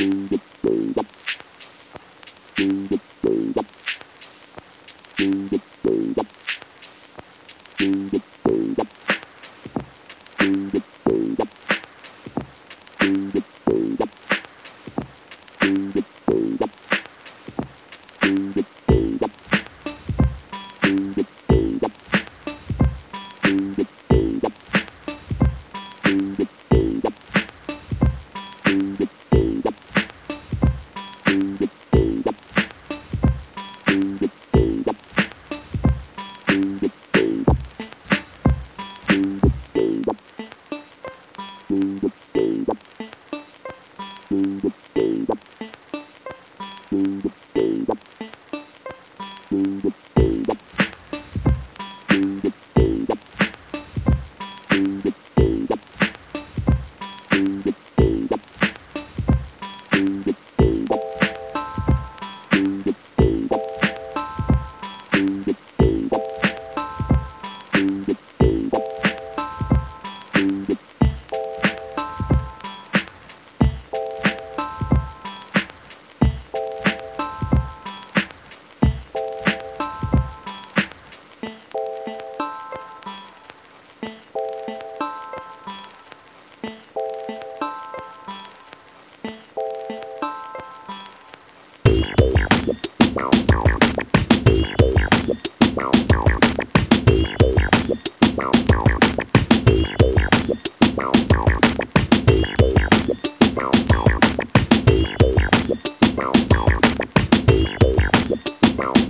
thank you. Thank you. Bye.